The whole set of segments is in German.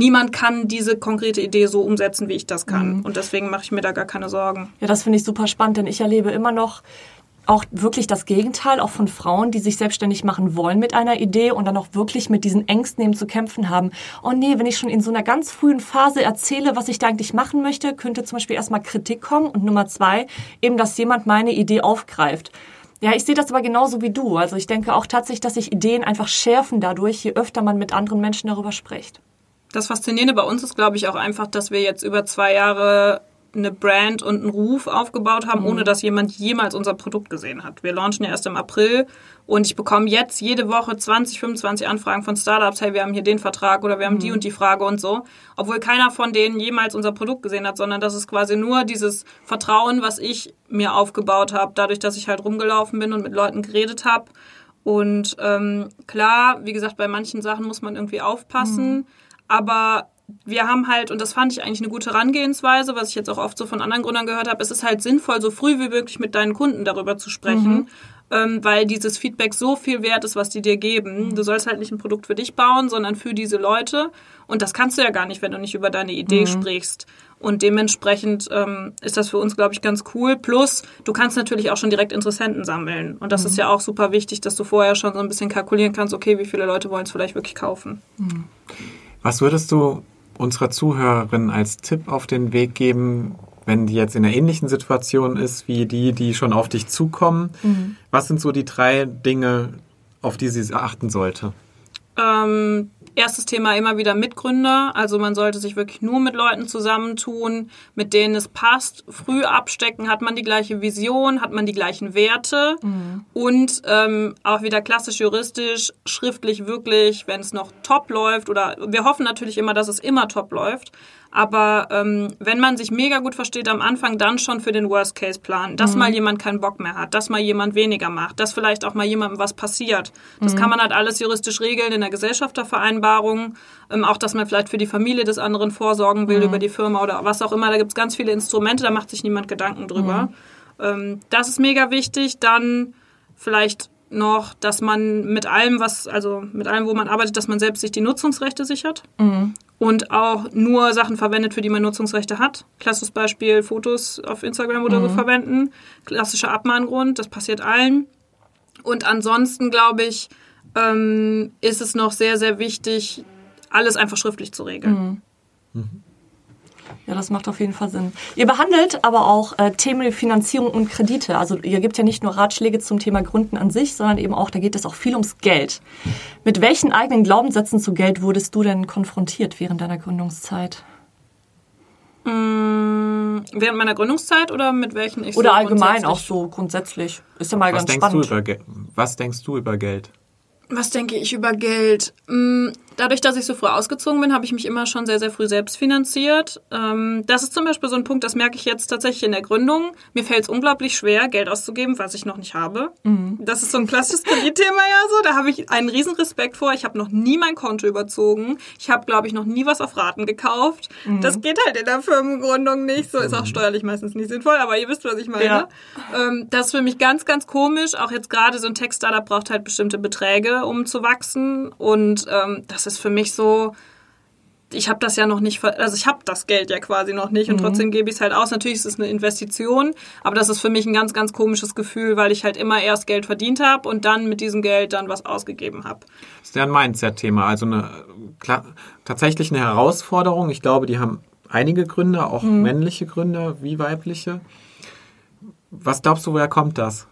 niemand kann diese konkrete Idee so umsetzen, wie ich das kann. Mhm. Und deswegen mache ich mir da gar keine Sorgen. Ja, das finde ich super spannend, denn ich erlebe immer noch auch wirklich das Gegenteil, auch von Frauen, die sich selbstständig machen wollen mit einer Idee und dann auch wirklich mit diesen Ängsten eben zu kämpfen haben. Oh nee, wenn ich schon in so einer ganz frühen Phase erzähle, was ich da eigentlich machen möchte, könnte zum Beispiel erstmal Kritik kommen und Nummer zwei, eben, dass jemand meine Idee aufgreift. Ja, ich sehe das aber genauso wie du. Also ich denke auch tatsächlich, dass sich Ideen einfach schärfen dadurch, je öfter man mit anderen Menschen darüber spricht. Das Faszinierende bei uns ist, glaube ich, auch einfach, dass wir jetzt über zwei Jahre eine Brand und einen Ruf aufgebaut haben, mhm. ohne dass jemand jemals unser Produkt gesehen hat. Wir launchen ja erst im April und ich bekomme jetzt jede Woche 20, 25 Anfragen von Startups, hey, wir haben hier den Vertrag oder wir haben mhm. die und die Frage und so, obwohl keiner von denen jemals unser Produkt gesehen hat, sondern das ist quasi nur dieses Vertrauen, was ich mir aufgebaut habe, dadurch, dass ich halt rumgelaufen bin und mit Leuten geredet habe. Und ähm, klar, wie gesagt, bei manchen Sachen muss man irgendwie aufpassen, mhm. Aber wir haben halt, und das fand ich eigentlich eine gute Herangehensweise, was ich jetzt auch oft so von anderen Gründern gehört habe, es ist halt sinnvoll, so früh wie möglich mit deinen Kunden darüber zu sprechen, mhm. ähm, weil dieses Feedback so viel wert ist, was die dir geben. Mhm. Du sollst halt nicht ein Produkt für dich bauen, sondern für diese Leute. Und das kannst du ja gar nicht, wenn du nicht über deine Idee mhm. sprichst. Und dementsprechend ähm, ist das für uns, glaube ich, ganz cool. Plus, du kannst natürlich auch schon direkt Interessenten sammeln. Und das ist mhm. ja auch super wichtig, dass du vorher schon so ein bisschen kalkulieren kannst, okay, wie viele Leute wollen es vielleicht wirklich kaufen. Was würdest du unserer Zuhörerin als Tipp auf den Weg geben, wenn die jetzt in einer ähnlichen Situation ist wie die, die schon auf dich zukommen? Mhm. Was sind so die drei Dinge, auf die sie achten sollte? Ähm, erstes Thema immer wieder Mitgründer. Also man sollte sich wirklich nur mit Leuten zusammentun, mit denen es passt. Früh abstecken, hat man die gleiche Vision, hat man die gleichen Werte mhm. und ähm, auch wieder klassisch juristisch, schriftlich wirklich, wenn es noch top läuft oder wir hoffen natürlich immer, dass es immer top läuft. Aber ähm, wenn man sich mega gut versteht am Anfang, dann schon für den Worst-Case-Plan. Dass mhm. mal jemand keinen Bock mehr hat, dass mal jemand weniger macht, dass vielleicht auch mal jemandem was passiert. Das mhm. kann man halt alles juristisch regeln in der Gesellschaftervereinbarung. Ähm, auch, dass man vielleicht für die Familie des anderen vorsorgen will mhm. über die Firma oder was auch immer. Da gibt's ganz viele Instrumente, da macht sich niemand Gedanken drüber. Mhm. Ähm, das ist mega wichtig. Dann vielleicht noch, dass man mit allem, was, also mit allem, wo man arbeitet, dass man selbst sich die Nutzungsrechte sichert. Mhm und auch nur Sachen verwendet, für die man Nutzungsrechte hat. Klassisches Beispiel, Fotos auf Instagram oder mhm. so verwenden. Klassischer Abmahngrund, das passiert allen. Und ansonsten, glaube ich, ähm, ist es noch sehr, sehr wichtig, alles einfach schriftlich zu regeln. Mhm. Mhm. Ja, das macht auf jeden Fall Sinn. Ihr behandelt aber auch äh, Themen wie Finanzierung und Kredite. Also ihr gebt ja nicht nur Ratschläge zum Thema Gründen an sich, sondern eben auch, da geht es auch viel ums Geld. Mit welchen eigenen Glaubenssätzen zu Geld wurdest du denn konfrontiert während deiner Gründungszeit? Mmh, während meiner Gründungszeit oder mit welchen ich Oder so allgemein auch so grundsätzlich. Ist ja mal was ganz spannend. Du über, was denkst du über Geld? Was denke ich über Geld? Mm, dadurch, dass ich so früh ausgezogen bin, habe ich mich immer schon sehr, sehr früh selbst finanziert. Ähm, das ist zum Beispiel so ein Punkt, das merke ich jetzt tatsächlich in der Gründung. Mir fällt es unglaublich schwer, Geld auszugeben, was ich noch nicht habe. Mhm. Das ist so ein klassisches Kreditthema ja so. Da habe ich einen riesen Respekt vor. Ich habe noch nie mein Konto überzogen. Ich habe, glaube ich, noch nie was auf Raten gekauft. Mhm. Das geht halt in der Firmengründung nicht. So ist auch mhm. steuerlich meistens nicht sinnvoll, aber ihr wisst, was ich meine. Ja. Ähm, das ist für mich ganz, ganz komisch. Auch jetzt gerade so ein Tech-Startup braucht halt bestimmte Beträge, um zu wachsen. Und ähm, das ist für mich so, ich habe das ja noch nicht, also ich habe das Geld ja quasi noch nicht und mhm. trotzdem gebe ich es halt aus. Natürlich ist es eine Investition, aber das ist für mich ein ganz, ganz komisches Gefühl, weil ich halt immer erst Geld verdient habe und dann mit diesem Geld dann was ausgegeben habe. Das ist ja ein Mindset-Thema, also eine klar, tatsächlich eine Herausforderung. Ich glaube, die haben einige Gründer, auch mhm. männliche Gründer wie weibliche. Was glaubst du, woher kommt das?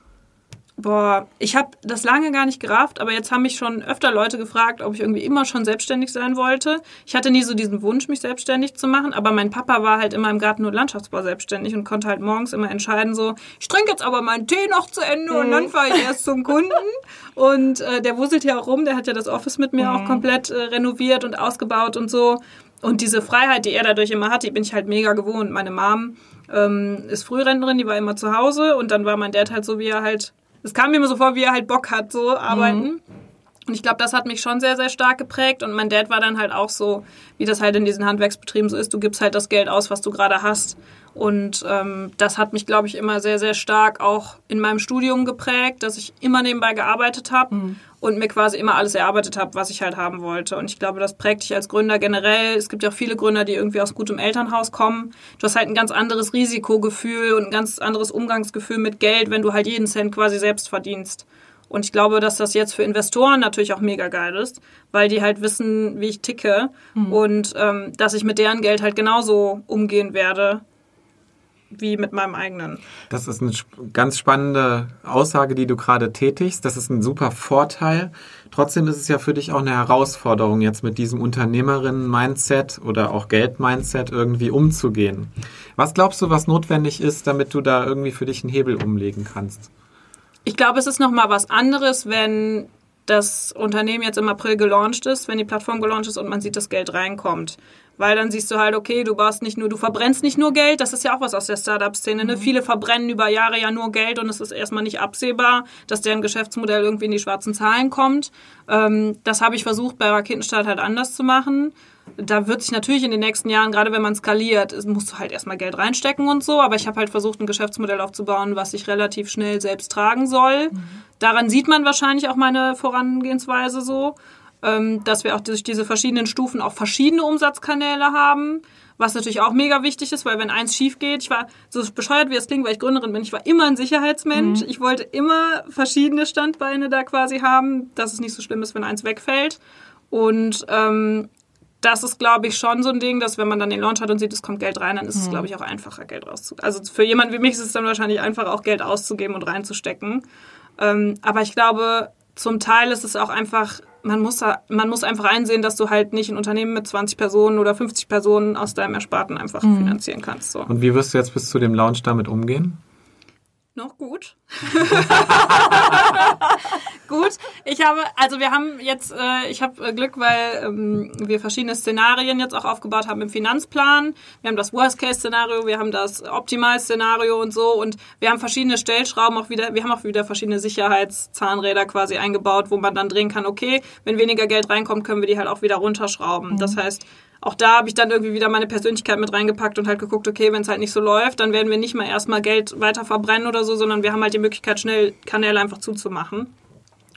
Boah, ich habe das lange gar nicht gerafft, aber jetzt haben mich schon öfter Leute gefragt, ob ich irgendwie immer schon selbstständig sein wollte. Ich hatte nie so diesen Wunsch, mich selbstständig zu machen, aber mein Papa war halt immer im Garten- und Landschaftsbau selbstständig und konnte halt morgens immer entscheiden, so, ich trinke jetzt aber meinen Tee noch zu Ende mhm. und dann mhm. fahre ich erst zum Kunden. Und äh, der wuselt ja auch rum, der hat ja das Office mit mir mhm. auch komplett äh, renoviert und ausgebaut und so. Und diese Freiheit, die er dadurch immer hatte, die bin ich halt mega gewohnt. Meine Mom ähm, ist Frührentnerin, die war immer zu Hause und dann war mein Dad halt so, wie er halt es kam mir immer so vor, wie er halt Bock hat, so arbeiten. Mhm. Und ich glaube, das hat mich schon sehr, sehr stark geprägt. Und mein Dad war dann halt auch so, wie das halt in diesen Handwerksbetrieben so ist. Du gibst halt das Geld aus, was du gerade hast. Und ähm, das hat mich, glaube ich, immer sehr, sehr stark auch in meinem Studium geprägt, dass ich immer nebenbei gearbeitet habe mhm. Und mir quasi immer alles erarbeitet habe, was ich halt haben wollte. Und ich glaube, das prägt dich als Gründer generell. Es gibt ja auch viele Gründer, die irgendwie aus gutem Elternhaus kommen. Du hast halt ein ganz anderes Risikogefühl und ein ganz anderes Umgangsgefühl mit Geld, wenn du halt jeden Cent quasi selbst verdienst. Und ich glaube, dass das jetzt für Investoren natürlich auch mega geil ist, weil die halt wissen, wie ich ticke mhm. und ähm, dass ich mit deren Geld halt genauso umgehen werde wie mit meinem eigenen. Das ist eine ganz spannende Aussage, die du gerade tätigst. Das ist ein super Vorteil. Trotzdem ist es ja für dich auch eine Herausforderung, jetzt mit diesem Unternehmerinnen-Mindset oder auch Geld-Mindset irgendwie umzugehen. Was glaubst du, was notwendig ist, damit du da irgendwie für dich einen Hebel umlegen kannst? Ich glaube, es ist nochmal was anderes, wenn das Unternehmen jetzt im April gelauncht ist, wenn die Plattform gelauncht ist und man sieht, dass Geld reinkommt. Weil dann siehst du halt, okay, du brauchst nicht nur, du verbrennst nicht nur Geld, das ist ja auch was aus der Startup-Szene. Ne? Mhm. Viele verbrennen über Jahre ja nur Geld und es ist erstmal nicht absehbar, dass deren Geschäftsmodell irgendwie in die schwarzen Zahlen kommt. Ähm, das habe ich versucht bei Raketenstart halt anders zu machen da wird sich natürlich in den nächsten Jahren, gerade wenn man skaliert, musst du halt erstmal Geld reinstecken und so. Aber ich habe halt versucht, ein Geschäftsmodell aufzubauen, was sich relativ schnell selbst tragen soll. Mhm. Daran sieht man wahrscheinlich auch meine Vorangehensweise so, dass wir auch durch diese verschiedenen Stufen auch verschiedene Umsatzkanäle haben. Was natürlich auch mega wichtig ist, weil wenn eins schief geht, ich war so bescheuert wie es klingt, weil ich Gründerin bin, ich war immer ein Sicherheitsmensch. Mhm. Ich wollte immer verschiedene Standbeine da quasi haben, dass es nicht so schlimm ist, wenn eins wegfällt. Und ähm, das ist, glaube ich, schon so ein Ding, dass wenn man dann den Launch hat und sieht, es kommt Geld rein, dann ist mhm. es, glaube ich, auch einfacher, Geld rauszugeben. Also für jemanden wie mich ist es dann wahrscheinlich einfacher, auch Geld auszugeben und reinzustecken. Ähm, aber ich glaube, zum Teil ist es auch einfach, man muss, man muss einfach einsehen, dass du halt nicht ein Unternehmen mit 20 Personen oder 50 Personen aus deinem Ersparten einfach mhm. finanzieren kannst. So. Und wie wirst du jetzt bis zu dem Launch damit umgehen? Noch gut. gut. Ich habe, also wir haben jetzt, äh, ich habe äh, Glück, weil ähm, wir verschiedene Szenarien jetzt auch aufgebaut haben im Finanzplan. Wir haben das Worst-Case-Szenario, wir haben das Optimal-Szenario und so und wir haben verschiedene Stellschrauben auch wieder, wir haben auch wieder verschiedene Sicherheitszahnräder quasi eingebaut, wo man dann drehen kann, okay, wenn weniger Geld reinkommt, können wir die halt auch wieder runterschrauben. Mhm. Das heißt, auch da habe ich dann irgendwie wieder meine Persönlichkeit mit reingepackt und halt geguckt, okay, wenn es halt nicht so läuft, dann werden wir nicht mal erstmal Geld weiter verbrennen oder so, sondern wir haben halt die Möglichkeit, schnell Kanäle einfach zuzumachen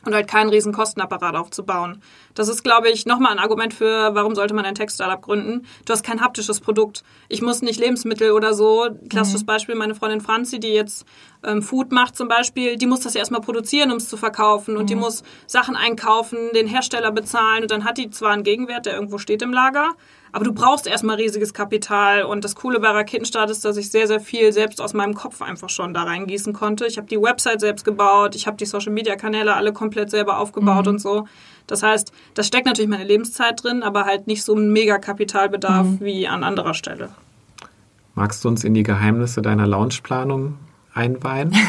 und halt keinen riesen Kostenapparat aufzubauen. Das ist, glaube ich, nochmal ein Argument für, warum sollte man ein Tech-Startup gründen. Du hast kein haptisches Produkt. Ich muss nicht Lebensmittel oder so. Klassisches mhm. Beispiel, meine Freundin Franzi, die jetzt ähm, Food macht zum Beispiel, die muss das erstmal produzieren, um es zu verkaufen. Und mhm. die muss Sachen einkaufen, den Hersteller bezahlen. Und dann hat die zwar einen Gegenwert, der irgendwo steht im Lager, aber du brauchst erstmal riesiges Kapital. Und das Coole bei Raketenstart ist, dass ich sehr, sehr viel selbst aus meinem Kopf einfach schon da reingießen konnte. Ich habe die Website selbst gebaut, ich habe die Social-Media-Kanäle alle komplett selber aufgebaut mhm. und so. Das heißt, das steckt natürlich meine Lebenszeit drin, aber halt nicht so ein mega Kapitalbedarf mhm. wie an anderer Stelle. Magst du uns in die Geheimnisse deiner Launchplanung einweihen?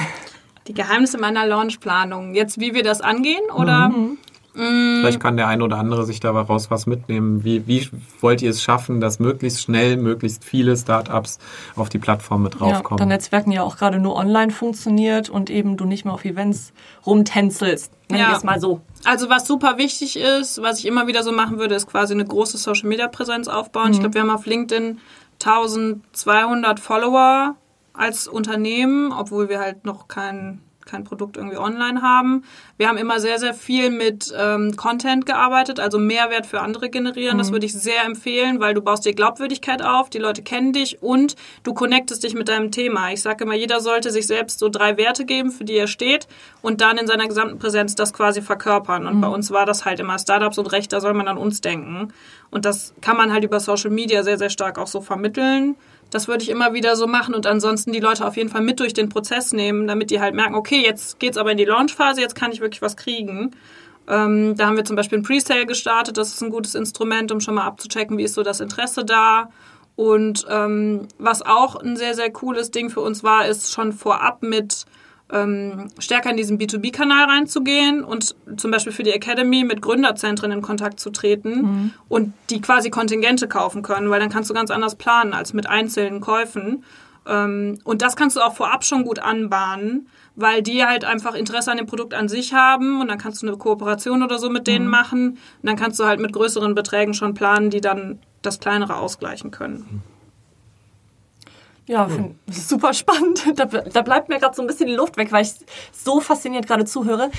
Die Geheimnisse meiner Launchplanung. Jetzt, wie wir das angehen, oder? Mhm. Mm. Vielleicht kann der eine oder andere sich daraus was mitnehmen. Wie, wie wollt ihr es schaffen, dass möglichst schnell, möglichst viele Startups auf die Plattform mit draufkommen? Ja, da Netzwerken ja auch gerade nur online funktioniert und eben du nicht mehr auf Events rumtänzelst. Nenn ja. ich mal so. Also was super wichtig ist, was ich immer wieder so machen würde, ist quasi eine große Social Media Präsenz aufbauen. Mhm. Ich glaube, wir haben auf LinkedIn 1200 Follower als Unternehmen, obwohl wir halt noch keinen kein Produkt irgendwie online haben. Wir haben immer sehr, sehr viel mit ähm, Content gearbeitet, also Mehrwert für andere generieren. Mhm. Das würde ich sehr empfehlen, weil du baust dir Glaubwürdigkeit auf, die Leute kennen dich und du connectest dich mit deinem Thema. Ich sage immer, jeder sollte sich selbst so drei Werte geben, für die er steht und dann in seiner gesamten Präsenz das quasi verkörpern. Und mhm. bei uns war das halt immer Startups und Recht, da soll man an uns denken. Und das kann man halt über Social Media sehr, sehr stark auch so vermitteln. Das würde ich immer wieder so machen und ansonsten die Leute auf jeden Fall mit durch den Prozess nehmen, damit die halt merken, okay, jetzt geht's aber in die Launchphase, jetzt kann ich wirklich was kriegen. Ähm, da haben wir zum Beispiel ein Presale gestartet, das ist ein gutes Instrument, um schon mal abzuchecken, wie ist so das Interesse da. Und ähm, was auch ein sehr, sehr cooles Ding für uns war, ist schon vorab mit ähm, stärker in diesen B2B-Kanal reinzugehen und zum Beispiel für die Academy mit Gründerzentren in Kontakt zu treten mhm. und die quasi Kontingente kaufen können, weil dann kannst du ganz anders planen als mit einzelnen Käufen. Ähm, und das kannst du auch vorab schon gut anbahnen, weil die halt einfach Interesse an dem Produkt an sich haben und dann kannst du eine Kooperation oder so mit denen machen und dann kannst du halt mit größeren Beträgen schon planen, die dann das kleinere ausgleichen können. Ja, find, super spannend. Da, da bleibt mir gerade so ein bisschen die Luft weg, weil ich so fasziniert gerade zuhöre.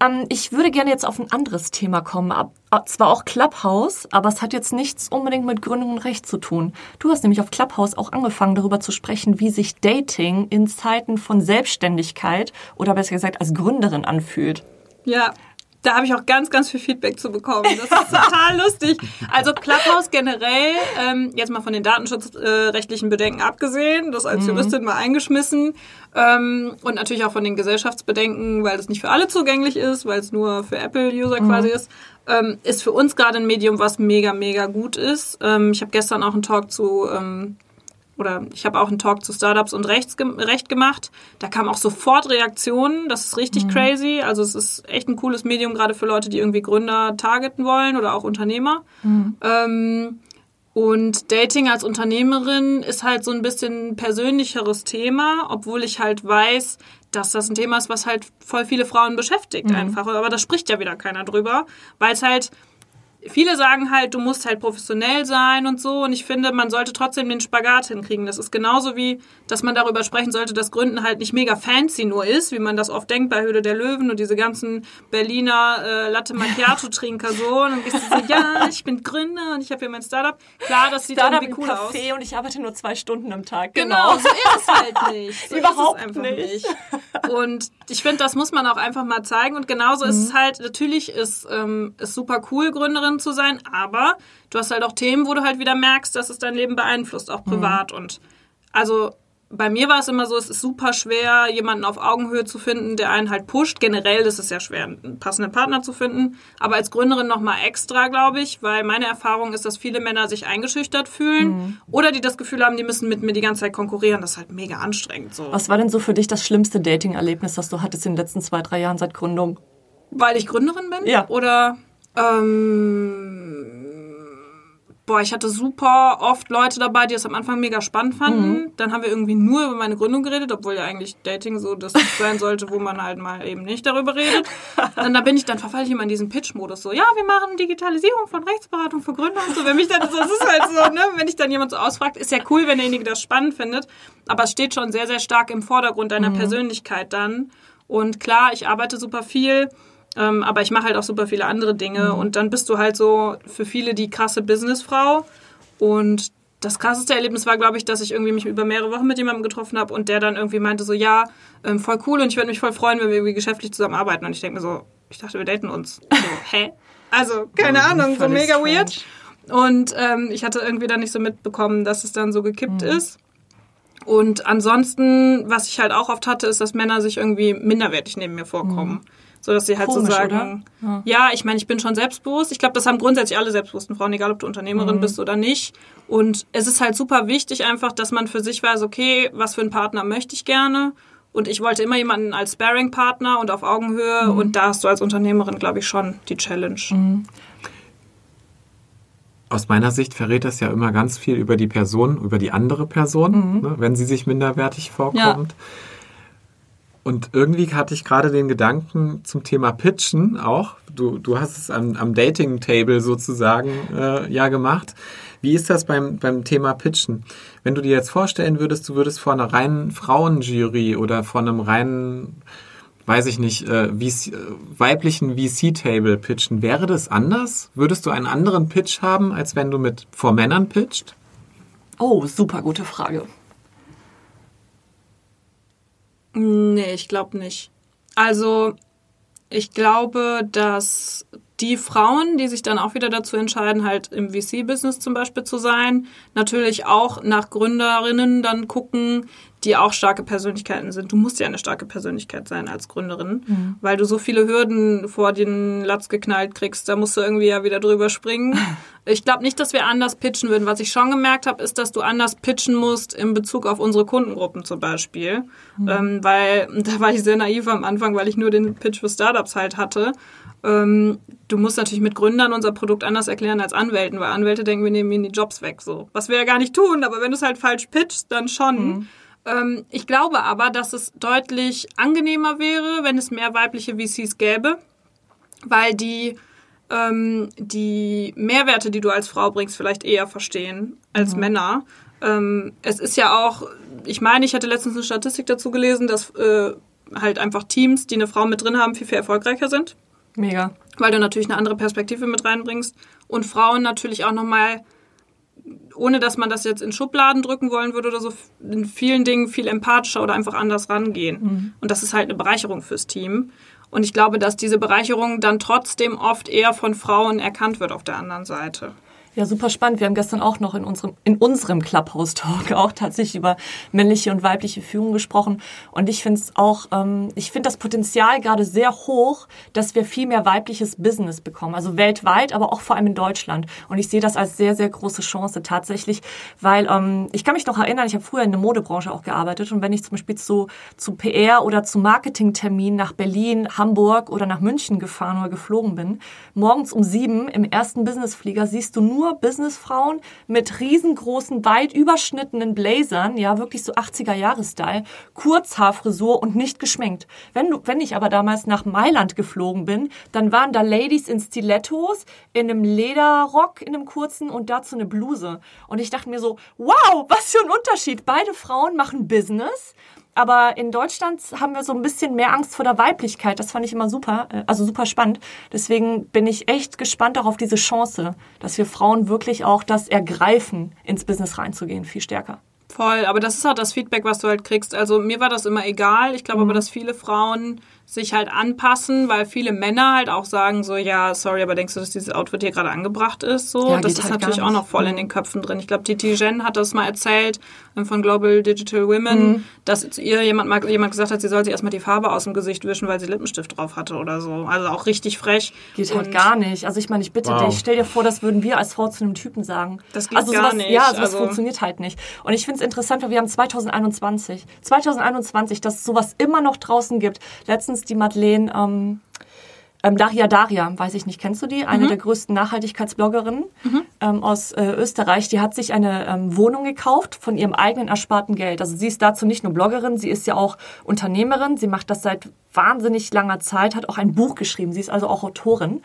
Ähm, ich würde gerne jetzt auf ein anderes Thema kommen. Ab, ab, zwar auch Clubhouse, aber es hat jetzt nichts unbedingt mit Gründung und Recht zu tun. Du hast nämlich auf Clubhouse auch angefangen, darüber zu sprechen, wie sich Dating in Zeiten von Selbstständigkeit oder besser gesagt als Gründerin anfühlt. Ja, da habe ich auch ganz, ganz viel Feedback zu bekommen. Das ist total lustig. Also Clubhouse generell, ähm, jetzt mal von den datenschutzrechtlichen äh, Bedenken abgesehen, das als Juristin mal eingeschmissen. Ähm, und natürlich auch von den Gesellschaftsbedenken, weil es nicht für alle zugänglich ist, weil es nur für Apple-User mhm. quasi ist, ähm, ist für uns gerade ein Medium, was mega, mega gut ist. Ähm, ich habe gestern auch einen Talk zu ähm, oder ich habe auch einen Talk zu Startups und Rechts, Recht gemacht. Da kamen auch sofort Reaktionen. Das ist richtig mhm. crazy. Also es ist echt ein cooles Medium, gerade für Leute, die irgendwie Gründer targeten wollen oder auch Unternehmer. Mhm. Ähm, und Dating als Unternehmerin ist halt so ein bisschen ein persönlicheres Thema, obwohl ich halt weiß, dass das ein Thema ist, was halt voll viele Frauen beschäftigt mhm. einfach. Aber da spricht ja wieder keiner drüber, weil es halt viele sagen halt, du musst halt professionell sein und so. Und ich finde, man sollte trotzdem den Spagat hinkriegen. Das ist genauso wie, dass man darüber sprechen sollte, dass Gründen halt nicht mega fancy nur ist, wie man das oft denkt bei Höhle der Löwen und diese ganzen Berliner äh, Latte Macchiato-Trinker so. Und dann gehst du so, ja, ich bin Gründer und ich habe hier mein Startup. Klar, das sieht Startup irgendwie cool Café aus. und ich arbeite nur zwei Stunden am Tag. Genau, genau so ist es halt nicht. So Überhaupt nicht. nicht. Und ich finde, das muss man auch einfach mal zeigen. Und genauso mhm. ist es halt, natürlich ist, ähm, ist super cool, Gründerin Unternehmerin zu sein, aber du hast halt auch Themen, wo du halt wieder merkst, dass es dein Leben beeinflusst, auch privat. Mhm. Und also bei mir war es immer so, es ist super schwer, jemanden auf Augenhöhe zu finden, der einen halt pusht. Generell ist es ja schwer, einen passenden Partner zu finden. Aber als Gründerin nochmal extra, glaube ich, weil meine Erfahrung ist, dass viele Männer sich eingeschüchtert fühlen mhm. oder die das Gefühl haben, die müssen mit mir die ganze Zeit konkurrieren. Das ist halt mega anstrengend. So. Was war denn so für dich das schlimmste Dating-Erlebnis, das du hattest in den letzten zwei, drei Jahren seit Gründung? Weil ich Gründerin bin? Ja. Oder ähm, boah, ich hatte super oft Leute dabei, die es am Anfang mega spannend fanden. Mhm. Dann haben wir irgendwie nur über meine Gründung geredet, obwohl ja eigentlich Dating so das sein sollte, wo man halt mal eben nicht darüber redet. Und da bin ich, dann verfalle ich immer in diesen Pitch-Modus so, ja, wir machen Digitalisierung von Rechtsberatung für Gründer und so. Wenn mich dann, so, das ist halt so, ne, wenn ich dann jemand so ausfragt, ist ja cool, wenn derjenige das spannend findet. Aber es steht schon sehr, sehr stark im Vordergrund deiner mhm. Persönlichkeit dann. Und klar, ich arbeite super viel ähm, aber ich mache halt auch super viele andere Dinge. Mhm. Und dann bist du halt so für viele die krasse Businessfrau. Und das krasseste Erlebnis war, glaube ich, dass ich irgendwie mich über mehrere Wochen mit jemandem getroffen habe und der dann irgendwie meinte so, ja, ähm, voll cool und ich würde mich voll freuen, wenn wir irgendwie geschäftlich zusammenarbeiten. Und ich denke mir so, ich dachte, wir daten uns. So, hä? Also, keine ja, Ahnung, so mega strange. weird. Und ähm, ich hatte irgendwie dann nicht so mitbekommen, dass es dann so gekippt mhm. ist. Und ansonsten, was ich halt auch oft hatte, ist, dass Männer sich irgendwie minderwertig neben mir vorkommen. Mhm so dass sie halt Komisch, so sagen, ja. ja. ich meine, ich bin schon selbstbewusst. Ich glaube, das haben grundsätzlich alle selbstbewussten Frauen, egal ob du Unternehmerin mhm. bist oder nicht. Und es ist halt super wichtig einfach, dass man für sich weiß, okay, was für einen Partner möchte ich gerne. Und ich wollte immer jemanden als Sparing-Partner und auf Augenhöhe. Mhm. Und da hast du als Unternehmerin, glaube ich, schon die Challenge. Mhm. Aus meiner Sicht verrät das ja immer ganz viel über die Person, über die andere Person, mhm. ne, wenn sie sich minderwertig vorkommt. Ja. Und irgendwie hatte ich gerade den Gedanken zum Thema Pitchen auch. Du, du hast es am, am Dating-Table sozusagen äh, ja gemacht. Wie ist das beim, beim Thema Pitchen? Wenn du dir jetzt vorstellen würdest, du würdest vor einer reinen Frauenjury oder vor einem reinen, weiß ich nicht, äh, VC, weiblichen VC-Table pitchen, wäre das anders? Würdest du einen anderen Pitch haben, als wenn du mit vor Männern pitcht? Oh, super gute Frage. Nee, ich glaube nicht. Also, ich glaube, dass die Frauen, die sich dann auch wieder dazu entscheiden, halt im VC-Business zum Beispiel zu sein, natürlich auch nach Gründerinnen dann gucken, die auch starke Persönlichkeiten sind. Du musst ja eine starke Persönlichkeit sein als Gründerin, mhm. weil du so viele Hürden vor den Latz geknallt kriegst. Da musst du irgendwie ja wieder drüber springen. Ich glaube nicht, dass wir anders pitchen würden. Was ich schon gemerkt habe, ist, dass du anders pitchen musst in Bezug auf unsere Kundengruppen zum Beispiel. Mhm. Ähm, weil da war ich sehr naiv am Anfang, weil ich nur den Pitch für Startups halt hatte. Ähm, du musst natürlich mit Gründern unser Produkt anders erklären als Anwälten, weil Anwälte denken, wir nehmen ihnen die Jobs weg. So. Was wir ja gar nicht tun, aber wenn du es halt falsch pitchst, dann schon. Mhm. Ähm, ich glaube aber, dass es deutlich angenehmer wäre, wenn es mehr weibliche VCs gäbe, weil die ähm, die Mehrwerte, die du als Frau bringst, vielleicht eher verstehen als mhm. Männer. Ähm, es ist ja auch, ich meine, ich hatte letztens eine Statistik dazu gelesen, dass äh, halt einfach Teams, die eine Frau mit drin haben, viel, viel erfolgreicher sind. Mega. Weil du natürlich eine andere Perspektive mit reinbringst und Frauen natürlich auch nochmal ohne dass man das jetzt in Schubladen drücken wollen würde oder so, in vielen Dingen viel empathischer oder einfach anders rangehen. Mhm. Und das ist halt eine Bereicherung fürs Team. Und ich glaube, dass diese Bereicherung dann trotzdem oft eher von Frauen erkannt wird auf der anderen Seite. Ja, super spannend. Wir haben gestern auch noch in unserem, in unserem Clubhouse-Talk auch tatsächlich über männliche und weibliche Führung gesprochen. Und ich finde es auch, ähm, ich finde das Potenzial gerade sehr hoch, dass wir viel mehr weibliches Business bekommen. Also weltweit, aber auch vor allem in Deutschland. Und ich sehe das als sehr, sehr große Chance tatsächlich, weil ähm, ich kann mich noch erinnern, ich habe früher in der Modebranche auch gearbeitet. Und wenn ich zum Beispiel zu, zu PR oder zu Marketingterminen nach Berlin, Hamburg oder nach München gefahren oder geflogen bin, morgens um sieben im ersten Businessflieger siehst du nur nur Businessfrauen mit riesengroßen, weit überschnittenen Blazern, ja, wirklich so 80er-Jahre-Style, Kurzhaarfrisur und nicht geschminkt. Wenn, du, wenn ich aber damals nach Mailand geflogen bin, dann waren da Ladies in Stilettos, in einem Lederrock, in einem kurzen und dazu eine Bluse. Und ich dachte mir so, wow, was für ein Unterschied. Beide Frauen machen Business aber in Deutschland haben wir so ein bisschen mehr Angst vor der Weiblichkeit. Das fand ich immer super, äh, also super spannend. Deswegen bin ich echt gespannt auch auf diese Chance, dass wir Frauen wirklich auch das ergreifen, ins Business reinzugehen, viel stärker. Voll, aber das ist auch das Feedback, was du halt kriegst. Also mir war das immer egal. Ich glaube mhm. aber, dass viele Frauen sich halt anpassen, weil viele Männer halt auch sagen so, ja, sorry, aber denkst du, dass dieses Outfit hier gerade angebracht ist? So, ja, das ist halt natürlich auch noch voll in den Köpfen drin. Ich glaube, Titi Jen hat das mal erzählt ähm, von Global Digital Women, mhm. dass ihr jemand mal jemand gesagt hat, sie soll sich erstmal die Farbe aus dem Gesicht wischen, weil sie Lippenstift drauf hatte oder so. Also auch richtig frech. Geht halt gar nicht. Also ich meine, ich bitte wow. dich, stell dir vor, das würden wir als Frau zu einem Typen sagen. Das geht also gar sowas, nicht. Ja, sowas also funktioniert halt nicht. Und ich finde es interessant, weil wir haben 2021. 2021, dass es sowas immer noch draußen gibt. Letztens die Madeleine ähm, ähm, Daria Daria, weiß ich nicht, kennst du die? Eine mhm. der größten Nachhaltigkeitsbloggerinnen mhm. ähm, aus äh, Österreich. Die hat sich eine ähm, Wohnung gekauft von ihrem eigenen ersparten Geld. Also sie ist dazu nicht nur Bloggerin, sie ist ja auch Unternehmerin. Sie macht das seit wahnsinnig langer Zeit, hat auch ein Buch geschrieben. Sie ist also auch Autorin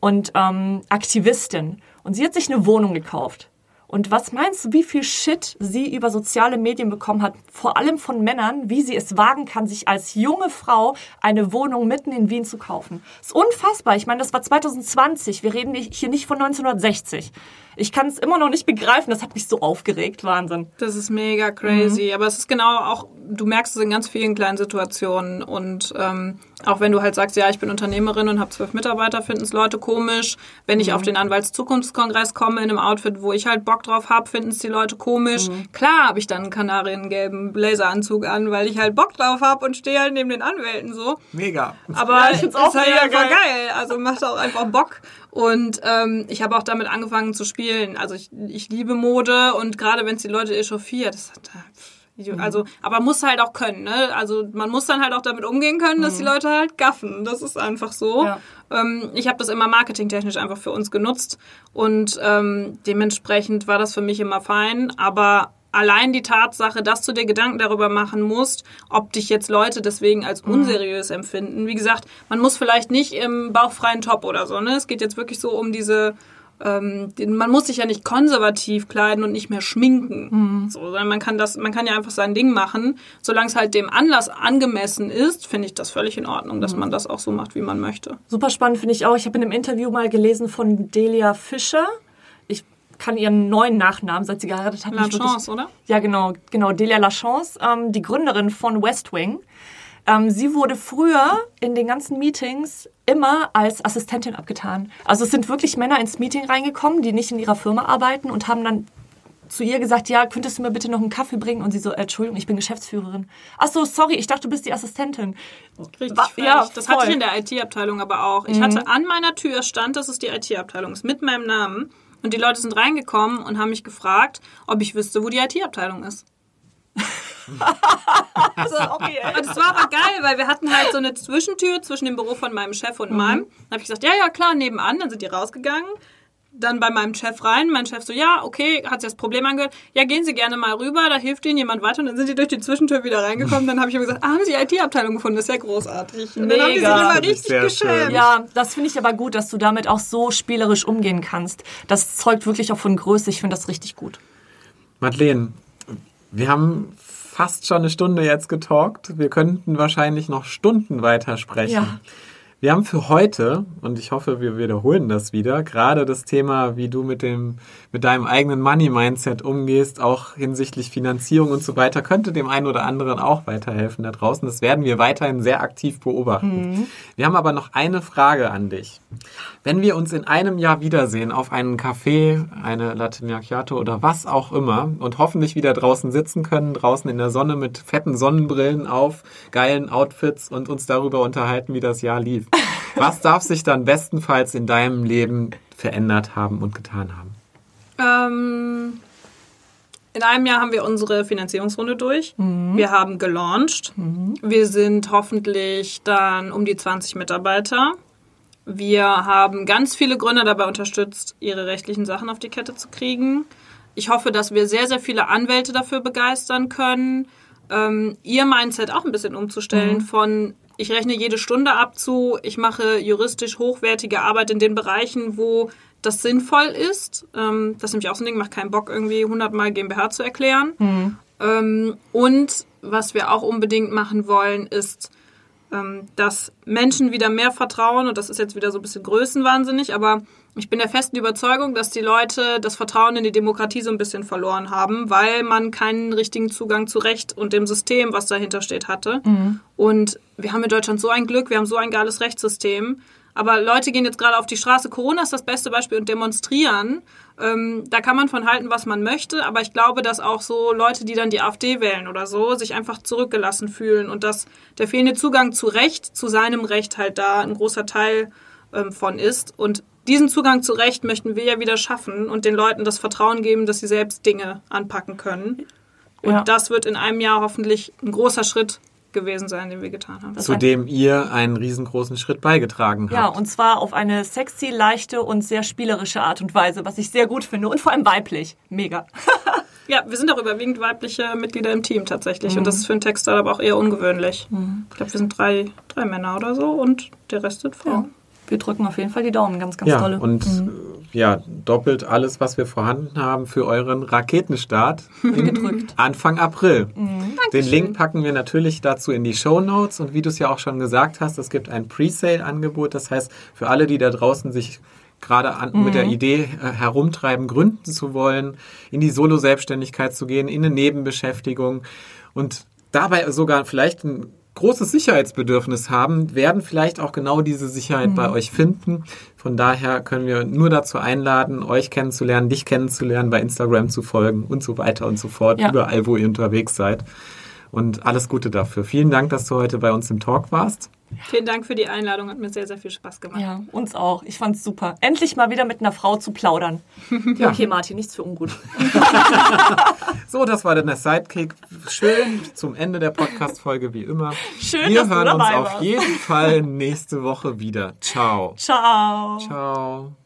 und ähm, Aktivistin. Und sie hat sich eine Wohnung gekauft. Und was meinst du, wie viel Shit sie über soziale Medien bekommen hat, vor allem von Männern, wie sie es wagen kann, sich als junge Frau eine Wohnung mitten in Wien zu kaufen? Das ist unfassbar. Ich meine, das war 2020. Wir reden hier nicht von 1960. Ich kann es immer noch nicht begreifen. Das hat mich so aufgeregt. Wahnsinn. Das ist mega crazy. Mhm. Aber es ist genau auch, du merkst es in ganz vielen kleinen Situationen. Und ähm, auch wenn du halt sagst, ja, ich bin Unternehmerin und habe zwölf Mitarbeiter, finden es Leute komisch. Wenn ich mhm. auf den Anwaltszukunftskongress komme in einem Outfit, wo ich halt Bock drauf habe, finden es die Leute komisch. Mhm. Klar habe ich dann einen kanariengelben Blazeranzug an, weil ich halt Bock drauf habe und stehe halt neben den Anwälten so. Mega. Aber ja, ich find's auch ist halt einfach geil. geil. Also macht auch einfach Bock. Und ähm, ich habe auch damit angefangen zu spielen. Also ich, ich liebe Mode und gerade wenn es die Leute echauffiert, das hat mhm. Also, aber muss halt auch können, ne? Also man muss dann halt auch damit umgehen können, dass mhm. die Leute halt gaffen. Das ist einfach so. Ja. Ähm, ich habe das immer marketingtechnisch einfach für uns genutzt und ähm, dementsprechend war das für mich immer fein. Aber allein die Tatsache, dass du dir Gedanken darüber machen musst, ob dich jetzt Leute deswegen als mhm. unseriös mhm. empfinden. Wie gesagt, man muss vielleicht nicht im bauchfreien Top oder so, ne? Es geht jetzt wirklich so um diese ähm, man muss sich ja nicht konservativ kleiden und nicht mehr schminken. Mhm. So, sondern man kann das, man kann ja einfach sein Ding machen. Solange es halt dem Anlass angemessen ist, finde ich das völlig in Ordnung, dass mhm. man das auch so macht, wie man möchte. Super spannend finde ich auch. Ich habe in einem Interview mal gelesen von Delia Fischer kann ihren neuen Nachnamen, seit sie geheiratet hat. La Chance, oder? Ja, genau, genau. Delia Lachance, ähm, die Gründerin von West Wing. Ähm, sie wurde früher in den ganzen Meetings immer als Assistentin abgetan. Also es sind wirklich Männer ins Meeting reingekommen, die nicht in ihrer Firma arbeiten und haben dann zu ihr gesagt, ja, könntest du mir bitte noch einen Kaffee bringen? Und sie so, Entschuldigung, ich bin Geschäftsführerin. Ach so, sorry, ich dachte, du bist die Assistentin. Richtig, War, ja, das voll. hatte ich in der IT-Abteilung aber auch. Ich mhm. hatte an meiner Tür stand, dass es die IT-Abteilung ist, mit meinem Namen. Und die Leute sind reingekommen und haben mich gefragt, ob ich wüsste, wo die IT-Abteilung ist. also, okay. Und das war aber geil, weil wir hatten halt so eine Zwischentür zwischen dem Büro von meinem Chef und mhm. meinem. Dann habe ich gesagt, ja, ja, klar, nebenan. Dann sind die rausgegangen. dann bei meinem Chef rein. Mein Chef so, ja, okay, hat sich das Problem angehört. Ja, gehen Sie gerne mal rüber, da hilft Ihnen jemand weiter. Und dann sind die durch die Zwischentür wieder reingekommen. Dann habe ich immer gesagt, ah, haben Sie die IT-Abteilung gefunden? Das ist ja großartig. Und dann haben die sich Mega. immer richtig geschämt. schön. Ja, das finde ich aber gut, dass du damit auch so spielerisch umgehen kannst. Das zeugt wirklich auch von Größe. Ich finde das richtig gut. Madeleine, wir haben fast schon eine Stunde jetzt getalkt. Wir könnten wahrscheinlich noch Stunden weiter sprechen. Ja. Wir haben für heute, und ich hoffe, wir wiederholen das wieder, gerade das Thema, wie du mit dem, mit deinem eigenen Money-Mindset umgehst, auch hinsichtlich Finanzierung und so weiter, könnte dem einen oder anderen auch weiterhelfen da draußen. Das werden wir weiterhin sehr aktiv beobachten. Wir haben aber noch eine Frage an dich. Wenn wir uns in einem Jahr wiedersehen auf einen Café, eine Latte Macchiato oder was auch immer und hoffentlich wieder draußen sitzen können, draußen in der Sonne mit fetten Sonnenbrillen auf, geilen Outfits und uns darüber unterhalten, wie das Jahr lief. Was darf sich dann bestenfalls in deinem Leben verändert haben und getan haben? Ähm, in einem Jahr haben wir unsere Finanzierungsrunde durch. Wir haben gelauncht. Wir sind hoffentlich dann um die 20 Mitarbeiter. Wir haben ganz viele Gründer dabei unterstützt, ihre rechtlichen Sachen auf die Kette zu kriegen. Ich hoffe, dass wir sehr, sehr viele Anwälte dafür begeistern können, ähm, ihr Mindset auch ein bisschen umzustellen von ich rechne jede Stunde ab zu, ich mache juristisch hochwertige Arbeit in den Bereichen, wo das sinnvoll ist. Ähm, das ist nämlich auch so ein Ding, macht keinen Bock, irgendwie 100 Mal GmbH zu erklären. Ähm, und was wir auch unbedingt machen wollen, ist, ähm, dass Menschen wieder mehr vertrauen, und das ist jetzt wieder so ein bisschen größenwahnsinnig, aber ich bin der festen Überzeugung, dass die Leute das Vertrauen in die Demokratie so ein bisschen verloren haben, weil man keinen richtigen Zugang zu Recht und dem System, was dahinter steht, hatte. Und wir haben in Deutschland so ein Glück, wir haben so ein geiles Rechtssystem. Aber Leute gehen jetzt gerade auf die Straße. Corona ist das beste Beispiel und demonstrieren. Ähm, da kann man von halten, was man möchte. Aber ich glaube, dass auch so Leute, die dann die AfD wählen oder so, sich einfach zurückgelassen fühlen und dass der fehlende Zugang zu Recht, zu seinem Recht halt da ein großer Teil ähm, von ist. Und diesen Zugang zu Recht möchten wir ja wieder schaffen und den Leuten das Vertrauen geben, dass sie selbst Dinge anpacken können. Und Ja. das wird in einem Jahr hoffentlich ein großer Schritt gewesen sein, den wir getan haben. Zu dem ihr einen riesengroßen Schritt beigetragen Ja, habt. und zwar auf eine sexy, leichte und sehr spielerische Art und Weise, was ich sehr gut finde und vor allem weiblich. Mega. Ja, wir sind auch überwiegend weibliche Mitglieder im Team tatsächlich. Und das ist für ein Tech-Startup auch eher ungewöhnlich. Ich glaube, wir sind drei, drei Männer oder so und der Rest sind Frauen. Wir drücken auf jeden Fall die Daumen, ganz, ganz Ja, tolle. und äh, ja, doppelt alles, was wir vorhanden haben für euren Raketenstart gedrückt. Anfang April. Mhm. Den Link packen wir natürlich dazu in die Show Notes und wie du es ja auch schon gesagt hast, es gibt ein Pre-Sale-Angebot. Das heißt, für alle, die da draußen sich gerade an, mit Mhm. der Idee äh, herumtreiben, gründen zu wollen, in die Solo-Selbstständigkeit zu gehen, in eine Nebenbeschäftigung und dabei sogar vielleicht ein großes Sicherheitsbedürfnis haben, werden vielleicht auch genau diese Sicherheit Mhm. bei euch finden. Von daher können wir nur dazu einladen, euch kennenzulernen, dich kennenzulernen, bei Instagram zu folgen und so weiter und so fort, Ja. überall, wo ihr unterwegs seid. Und alles Gute dafür. Vielen Dank, dass du heute bei uns im Talk warst. Vielen Dank für die Einladung, hat mir sehr, sehr viel Spaß gemacht. Ja, uns auch. Ich fand's super. Endlich mal wieder mit einer Frau zu plaudern. Ja. Okay, Martin, nichts für ungut. So, das war dann der Sidekick. Schön zum Ende der Podcast-Folge wie immer. Schön, Wir dass du hören uns dabei auf warst. jeden Fall nächste Woche wieder. Ciao. Ciao. Ciao.